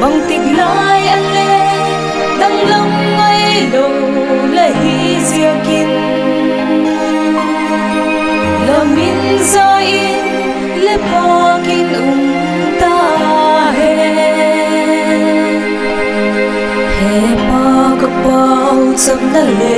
bằng tình lai anh lê đăng lòng ngay đồ lại hi dìa kín. Là min do in, lê po kín ung ta hề hề pa các bao chấm đã lê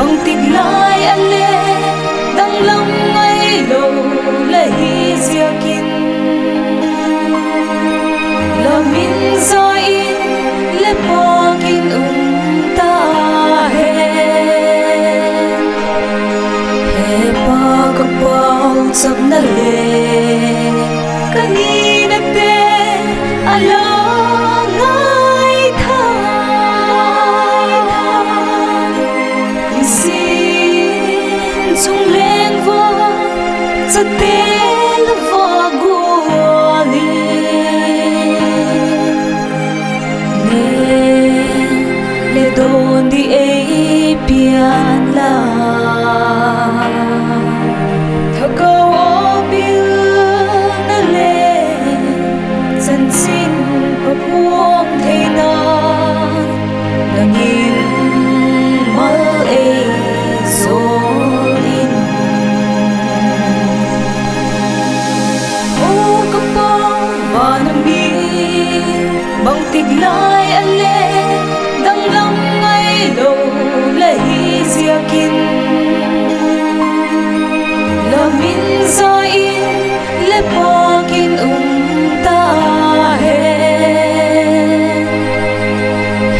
bằng tịch lai anh lê đăng lòng ngay đầu lấy diệt kín. Là min do in lê po kín ung ta he he pa ka pau sab na le цепель в голове. Не ледон ди эпиан. Bang tiglay ale dang lang ngay lo lahi ziakin lamin za in le pakin um ta he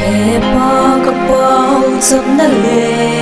he pa ka pau sab na le